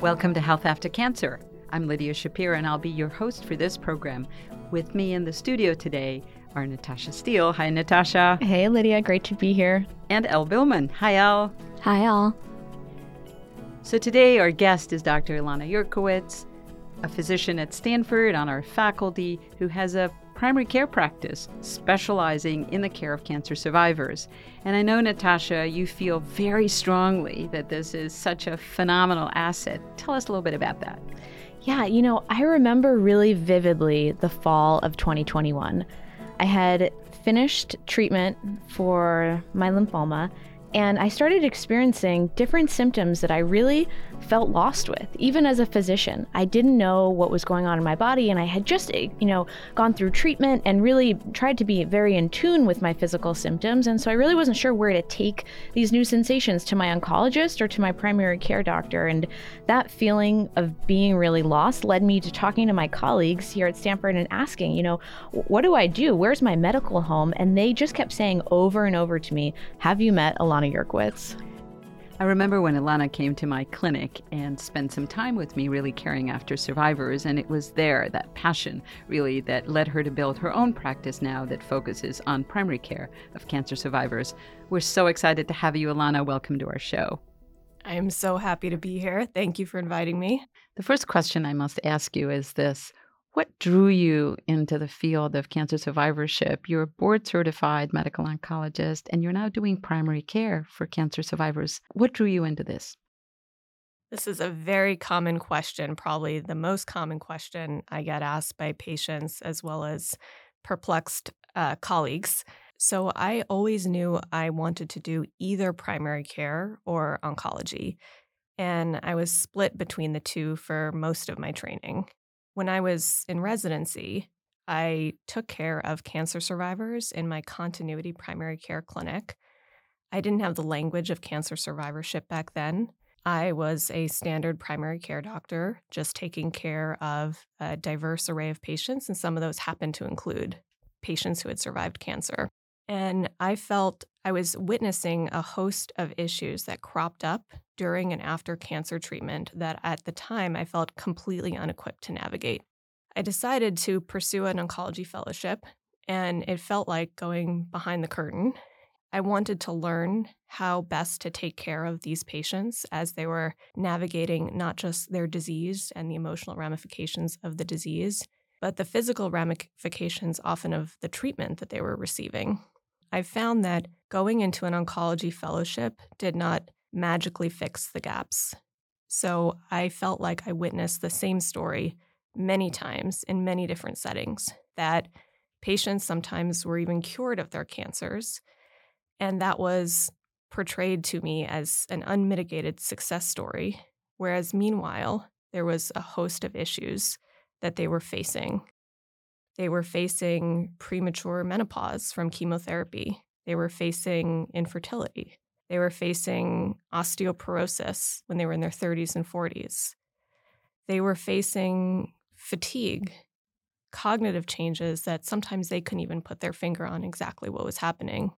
Welcome to Health After Cancer. I'm Lydia Schapira, and I'll be your host for this program. With me in the studio today are Natasha Steele. Hi, Natasha. Hey, Lydia. Great to be here. And Elle Billman. Hi, Elle. Hi, all. So today, our guest is Dr. Ilana Yurkiewicz, a physician at Stanford on our faculty who has a primary care practice specializing in the care of cancer survivors. And I know, Natasha, you feel very strongly that this is such a phenomenal asset. Tell us a little bit about that. Yeah, you know, I remember really vividly the fall of 2021. I had finished treatment for my lymphoma and I started experiencing different symptoms that I really felt lost with, even as a physician. I didn't know what was going on in my body, and I had just, eh, you know, gone through treatment and really tried to be very in tune with my physical symptoms. And so I really wasn't sure where to take these new sensations to my oncologist or to my primary care doctor. And that feeling of being really lost led me to talking to my colleagues here at Stanford and asking, you know, what do I do? Where's my medical home? And they just kept saying over and over to me, Have you met Ilana Yurkiewicz? I remember when Ilana came to my clinic and spent some time with me, really caring after survivors. And it was there, that passion really, that led her to build her own practice now that focuses on primary care of cancer survivors. We're so excited to have you, Ilana. Welcome to our show. I am so happy to be here. Thank you for inviting me. The first question I must ask you is this what drew you into the field of cancer survivorship? You're a board certified medical oncologist and you're now doing primary care for cancer survivors. What drew you into this? This is a very common question, probably the most common question I get asked by patients as well as perplexed uh, colleagues. So I always knew I wanted to do either primary care or oncology. And I was split between the two for most of my training. When I was in residency, I took care of cancer survivors in my continuity primary care clinic. I didn't have the language of cancer survivorship back then. I was a standard primary care doctor, just taking care of a diverse array of patients, and some of those happened to include patients who had survived cancer. And I felt I was witnessing a host of issues that cropped up during and after cancer treatment that at the time I felt completely unequipped to navigate. I decided to pursue an oncology fellowship, and it felt like going behind the curtain. I wanted to learn how best to take care of these patients as they were navigating not just their disease and the emotional ramifications of the disease, but the physical ramifications often of the treatment that they were receiving. I found that going into an oncology fellowship did not magically fix the gaps. So I felt like I witnessed the same story many times in many different settings that patients sometimes were even cured of their cancers. And that was portrayed to me as an unmitigated success story. Whereas meanwhile, there was a host of issues that they were facing they were facing premature menopause from chemotherapy. They were facing infertility. They were facing osteoporosis when they were in their 30s and 40s. They were facing fatigue, cognitive changes that sometimes they couldn't even put their finger on exactly what was happening.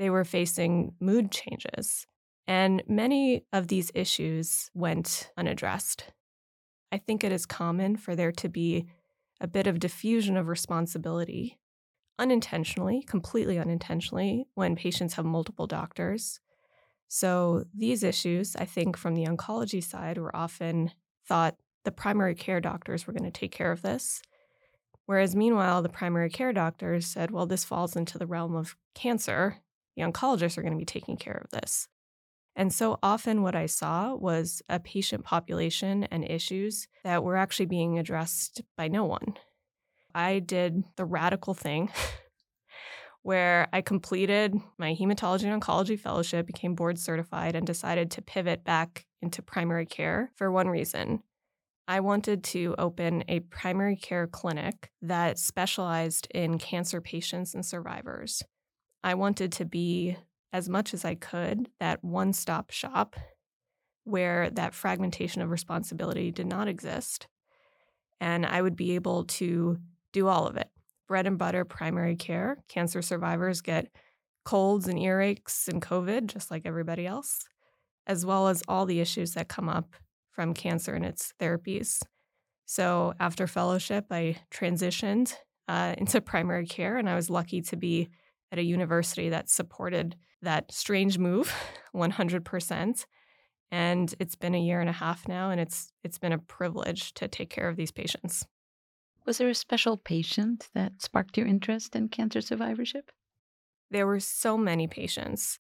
They were facing mood changes. And many of these issues went unaddressed. I think it is common for there to be a bit of diffusion of responsibility unintentionally, completely unintentionally, when patients have multiple doctors. So these issues, I think, from the oncology side, were often thought the primary care doctors were going to take care of this. Whereas meanwhile, the primary care doctors said, well, this falls into the realm of cancer. The oncologists are going to be taking care of this. And so often, what I saw was a patient population and issues that were actually being addressed by no one. I did the radical thing where I completed my hematology and oncology fellowship, became board certified, and decided to pivot back into primary care for one reason. I wanted to open a primary care clinic that specialized in cancer patients and survivors. I wanted to be as much as I could that one stop shop where that fragmentation of responsibility did not exist. And I would be able to do all of it bread and butter primary care. Cancer survivors get colds and earaches and COVID, just like everybody else, as well as all the issues that come up from cancer and its therapies. So after fellowship, I transitioned uh, into primary care, and I was lucky to be at a university that supported that strange move 100%. And it's been a year and a half now, and it's it's been a privilege to take care of these patients. Was there a special patient that sparked your interest in cancer survivorship? There were so many patients,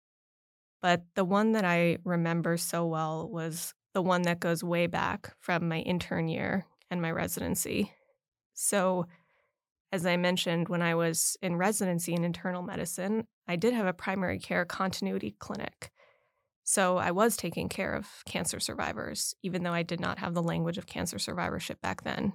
but the one that I remember so well was the one that goes way back from my intern year and my residency. So, as I mentioned, when I was in residency in internal medicine, I did have a primary care continuity clinic. So I was taking care of cancer survivors, even though I did not have the language of cancer survivorship back then.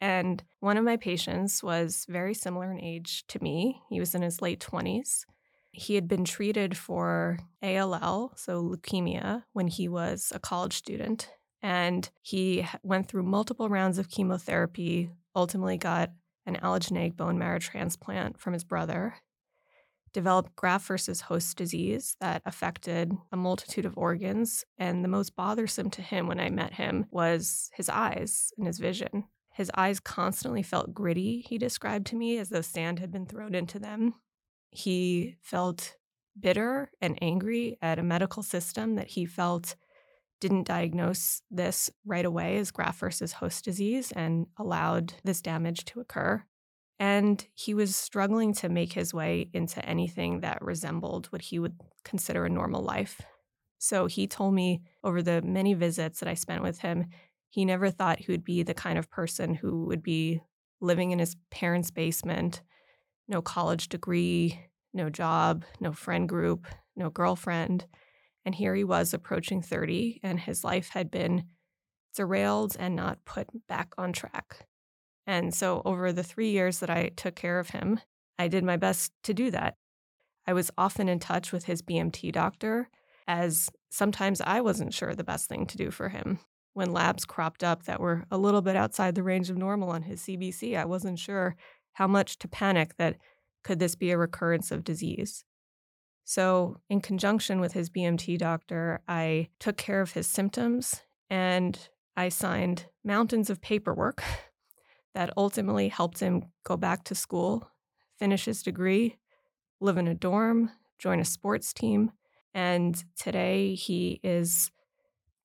And one of my patients was very similar in age to me. He was in his late 20s. He had been treated for ALL, so leukemia, when he was a college student. And he went through multiple rounds of chemotherapy, ultimately got an allogeneic bone marrow transplant from his brother, developed graft versus host disease that affected a multitude of organs. And the most bothersome to him when I met him was his eyes and his vision. His eyes constantly felt gritty, he described to me, as though sand had been thrown into them. He felt bitter and angry at a medical system that he felt didn't diagnose this right away as graft versus host disease and allowed this damage to occur. And he was struggling to make his way into anything that resembled what he would consider a normal life. So he told me over the many visits that I spent with him, he never thought he would be the kind of person who would be living in his parents' basement no college degree, no job, no friend group, no girlfriend. And here he was approaching 30, and his life had been derailed and not put back on track. And so, over the three years that I took care of him, I did my best to do that. I was often in touch with his BMT doctor, as sometimes I wasn't sure the best thing to do for him. When labs cropped up that were a little bit outside the range of normal on his CBC, I wasn't sure how much to panic that could this be a recurrence of disease? So, in conjunction with his BMT doctor, I took care of his symptoms and I signed mountains of paperwork that ultimately helped him go back to school, finish his degree, live in a dorm, join a sports team. And today he is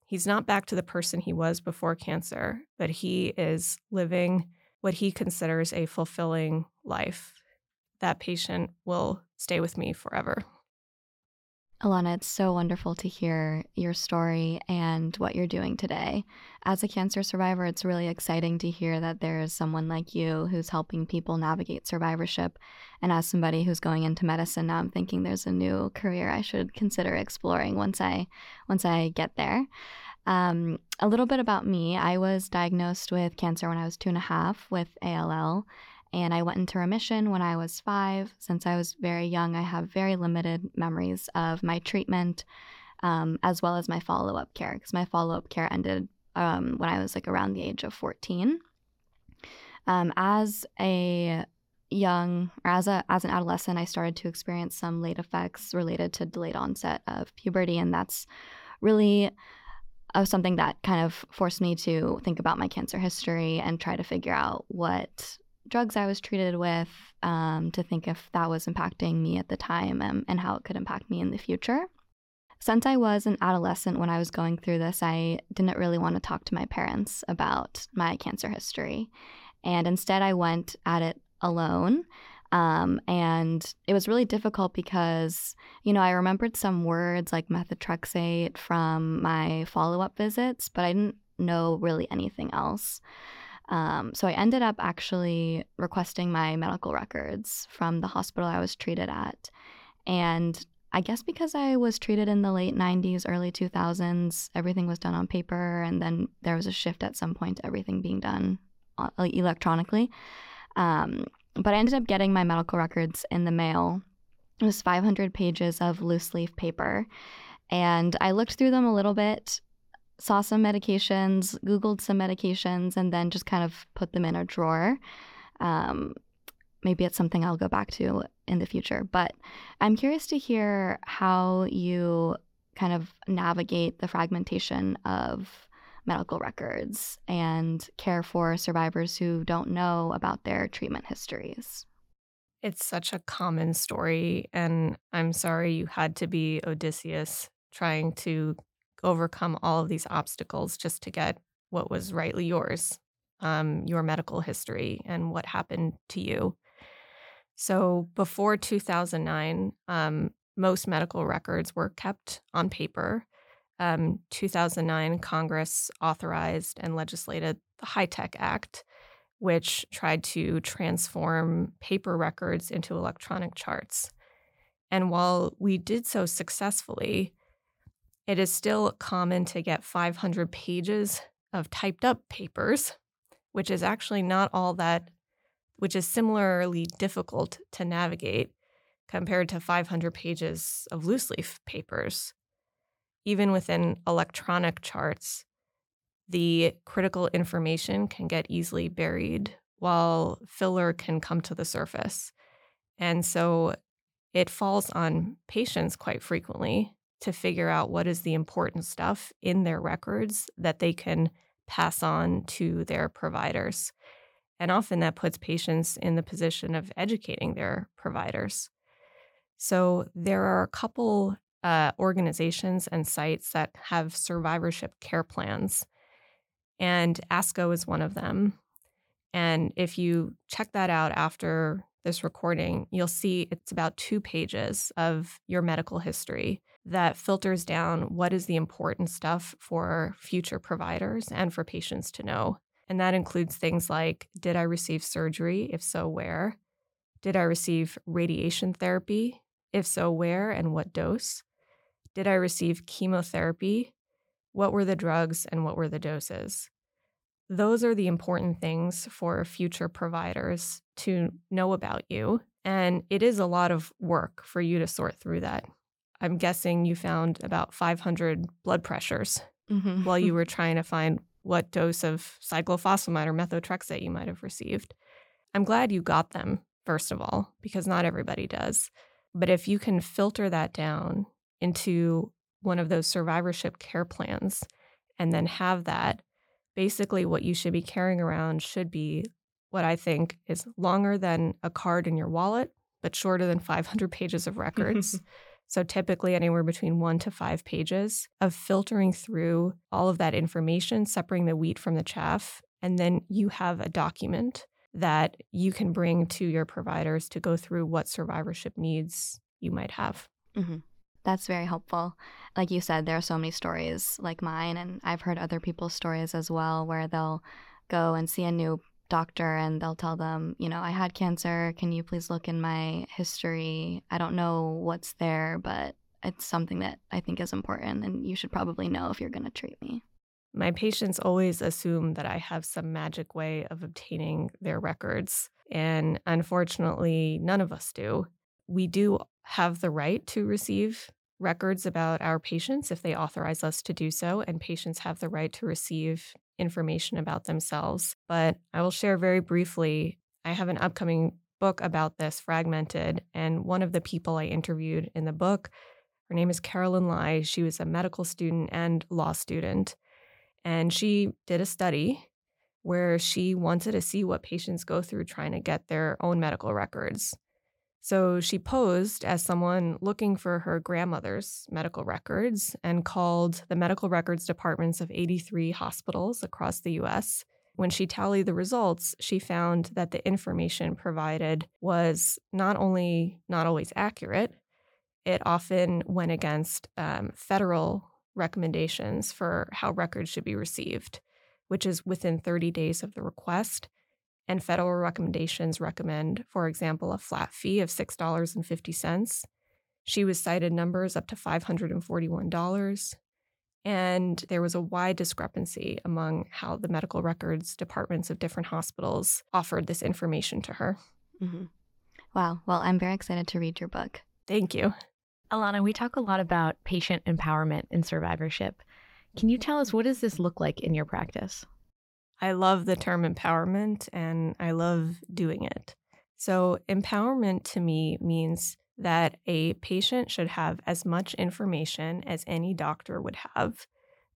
he's not back to the person he was before cancer, but he is living what he considers a fulfilling life. That patient will stay with me forever. Ilana, it's so wonderful to hear your story and what you're doing today. As a cancer survivor, it's really exciting to hear that there is someone like you who's helping people navigate survivorship. And as somebody who's going into medicine now, I'm thinking there's a new career I should consider exploring once I once I get there. Um, a little bit about me I was diagnosed with cancer when I was two and a half with ALL, and I went into remission when I was five. Since I was very young, I have very limited memories of my treatment um, as well as my follow up care because my follow up care ended um, when I was like around the age of 14. Um, as a young or as a as an adolescent, I started to experience some late effects related to delayed onset of puberty, and that's really of something that kind of forced me to think about my cancer history and try to figure out what drugs I was treated with, um, to think if that was impacting me at the time and, and how it could impact me in the future. Since I was an adolescent when I was going through this, I didn't really want to talk to my parents about my cancer history. And instead, I went at it alone. Um, and it was really difficult because, you know, I remembered some words like methotrexate from my follow up visits, but I didn't know really anything else. Um, so I ended up actually requesting my medical records from the hospital I was treated at. And I guess because I was treated in the late 90s, early 2000s, everything was done on paper. And then there was a shift at some point to everything being done uh, electronically. Um, but I ended up getting my medical records in the mail. It was 500 pages of loose leaf paper. And I looked through them a little bit saw some medications, Googled some medications, and then just kind of put them in a drawer. Um, maybe it's something I'll go back to in the future. But I'm curious to hear how you kind of navigate the fragmentation of medical records and care for survivors who don't know about their treatment histories. It's such a common story, and I'm sorry you had to be Odysseus trying to overcome all of these obstacles just to get what was rightly yours, um, your medical history, and what happened to you. So before 2009, um, most medical records were kept on paper. Um, 2009, Congress authorized and legislated the HITECH Act, which tried to transform paper records into electronic charts. And while we did so successfully, it is still common to get 500 pages of typed up papers, which is actually not all that, which is similarly difficult to navigate compared to 500 pages of loose leaf papers. Even within electronic charts, the critical information can get easily buried while filler can come to the surface. And so it falls on patients quite frequently to figure out what is the important stuff in their records that they can pass on to their providers. And often that puts patients in the position of educating their providers. So there are a couple uh, organizations and sites that have survivorship care plans and ASCO is one of them. And if you check that out after this recording, you'll see it's about two pages of your medical history that filters down what is the important stuff for future providers and for patients to know. And that includes things like Did I receive surgery? If so, where? Did I receive radiation therapy? If so, where and what dose? Did I receive chemotherapy? What were the drugs and what were the doses? Those are the important things for future providers to know about you. And it is a lot of work for you to sort through that. I'm guessing you found about 500 blood pressures mm-hmm. while you were trying to find what dose of cyclophosphamide or methotrexate you might have received. I'm glad you got them, first of all, because not everybody does. But if you can filter that down into one of those survivorship care plans and then have that, basically what you should be carrying around should be what I think is longer than a card in your wallet, but shorter than 500 pages of records. so typically anywhere between one to five pages of filtering through all of that information, separating the wheat from the chaff. And then you have a document that you can bring to your providers to go through what survivorship needs you might have. Mm-hmm. That's very helpful. Like you said, there are so many stories like mine, and I've heard other people's stories as well where they'll go and see a new doctor and they'll tell them, you know, I had cancer. Can you please look in my history? I don't know what's there, but it's something that I think is important and you should probably know if you're going to treat me. My patients always assume that I have some magic way of obtaining their records. And unfortunately, none of us do we do have the right to receive records about our patients if they authorize us to do so, and patients have the right to receive information about themselves. But I will share very briefly I have an upcoming book about this, Fragmented, and one of the people I interviewed in the book, her name is Carolyn Lye. She was a medical student and law student, and she did a study where she wanted to see what patients go through trying to get their own medical records. So she posed as someone looking for her grandmother's medical records and called the medical records departments of 83 hospitals across the US. When she tallied the results, she found that the information provided was not only not always accurate, it often went against um, federal recommendations for how records should be received, which is within 30 days of the request and federal recommendations recommend, for example, a flat fee of $6.50. She was cited numbers up to $541. And there was a wide discrepancy among how the medical records departments of different hospitals offered this information to her. Mm-hmm. Wow. Well, I'm very excited to read your book. Thank you. Ilana, we talk a lot about patient empowerment and survivorship. Can you tell us what does this look like in your practice? I love the term empowerment and I love doing it. So, empowerment to me means that a patient should have as much information as any doctor would have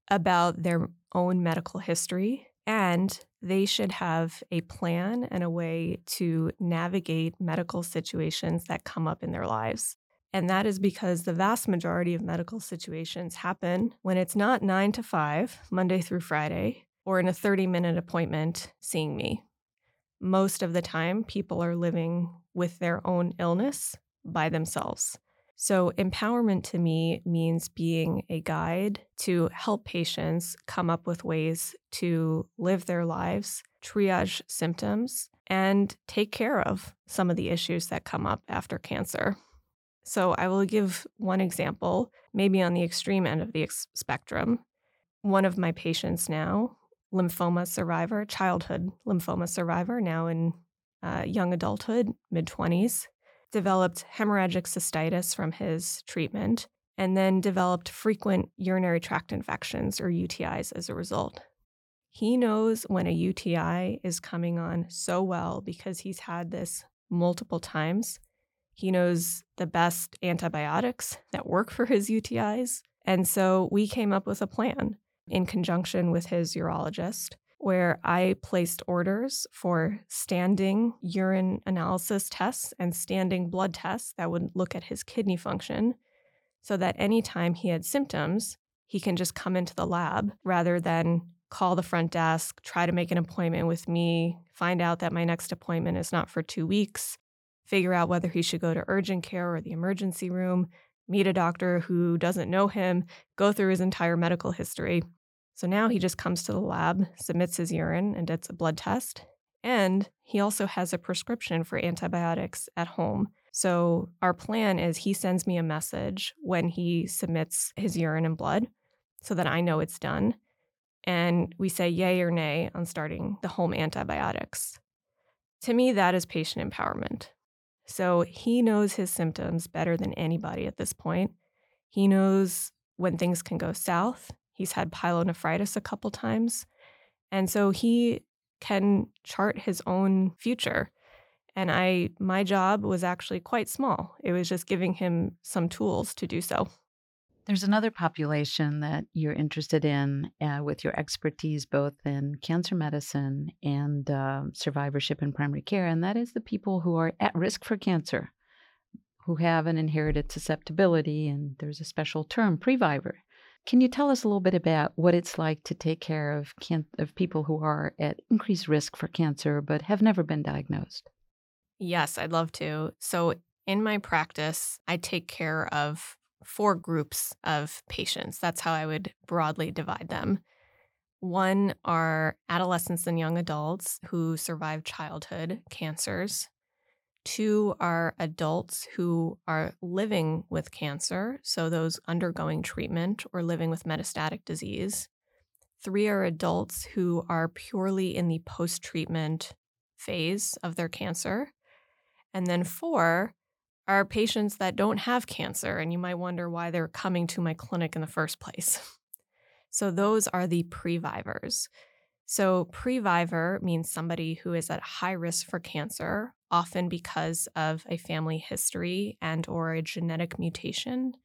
about their own medical history and they should have a plan and a way to navigate medical situations that come up in their lives. And that is because the vast majority of medical situations happen when it's not nine to five, Monday through Friday, or in a 30 minute appointment seeing me. Most of the time, people are living with their own illness by themselves. So, empowerment to me means being a guide to help patients come up with ways to live their lives, triage symptoms, and take care of some of the issues that come up after cancer. So, I will give one example, maybe on the extreme end of the spectrum. One of my patients now, lymphoma survivor, childhood lymphoma survivor, now in uh, young adulthood, mid 20s, developed hemorrhagic cystitis from his treatment, and then developed frequent urinary tract infections or UTIs as a result. He knows when a UTI is coming on so well because he's had this multiple times. He knows the best antibiotics that work for his UTIs. And so we came up with a plan in conjunction with his urologist where I placed orders for standing urine analysis tests and standing blood tests that would look at his kidney function so that anytime he had symptoms, he can just come into the lab rather than call the front desk, try to make an appointment with me, find out that my next appointment is not for two weeks, figure out whether he should go to urgent care or the emergency room, meet a doctor who doesn't know him, go through his entire medical history. So now he just comes to the lab, submits his urine, and gets a blood test. And he also has a prescription for antibiotics at home. So our plan is he sends me a message when he submits his urine and blood so that I know it's done. And we say yay or nay on starting the home antibiotics. To me, that is patient empowerment. So he knows his symptoms better than anybody at this point. He knows when things can go south He's had pyelonephritis a couple times. And so he can chart his own future. And I my job was actually quite small. It was just giving him some tools to do so. There's another population that you're interested in uh, with your expertise both in cancer medicine and uh, survivorship in primary care, and that is the people who are at risk for cancer, who have an inherited susceptibility, and there's a special term, previvor. Can you tell us a little bit about what it's like to take care of can- of people who are at increased risk for cancer but have never been diagnosed? Yes, I'd love to. So, in my practice, I take care of four groups of patients. That's how I would broadly divide them. One are adolescents and young adults who survive childhood cancers. Two are adults who are living with cancer, so those undergoing treatment or living with metastatic disease. Three are adults who are purely in the post treatment phase of their cancer. And then four are patients that don't have cancer, and you might wonder why they're coming to my clinic in the first place. So, those are the previvors. So, previvor means somebody who is at high risk for cancer, often because of a family history and or a genetic mutation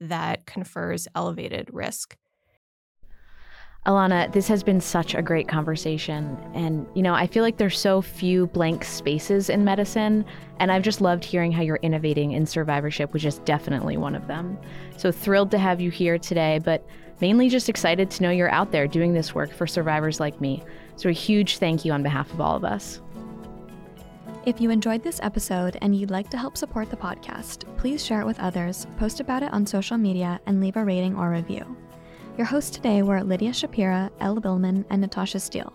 that confers elevated risk. Ilana, this has been such a great conversation. And, you know, I feel like there's so few blank spaces in medicine. And I've just loved hearing how you're innovating in survivorship, which is definitely one of them. So thrilled to have you here today. But Mainly just excited to know you're out there doing this work for survivors like me. So, a huge thank you on behalf of all of us. If you enjoyed this episode and you'd like to help support the podcast, please share it with others, post about it on social media, and leave a rating or review. Your hosts today were Lydia Schapira, Elle Billman, and Natasha Steele.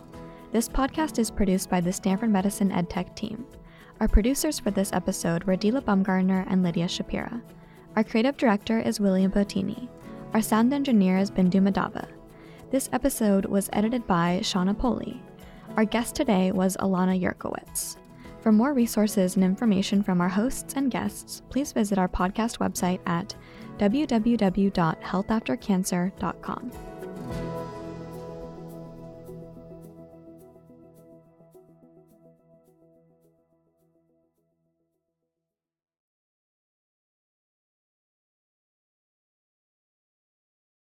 This podcast is produced by the Stanford Medicine EdTech team. Our producers for this episode were Dila Bumgardner and Lydia Schapira. Our creative director is William Bottini. Our sound engineer is Bindu Madava. This episode was edited by Shauna Poli. Our guest today was Ilana Yurkiewicz. For more resources and information from our hosts and guests, please visit our podcast website at www.healthaftercancer.com.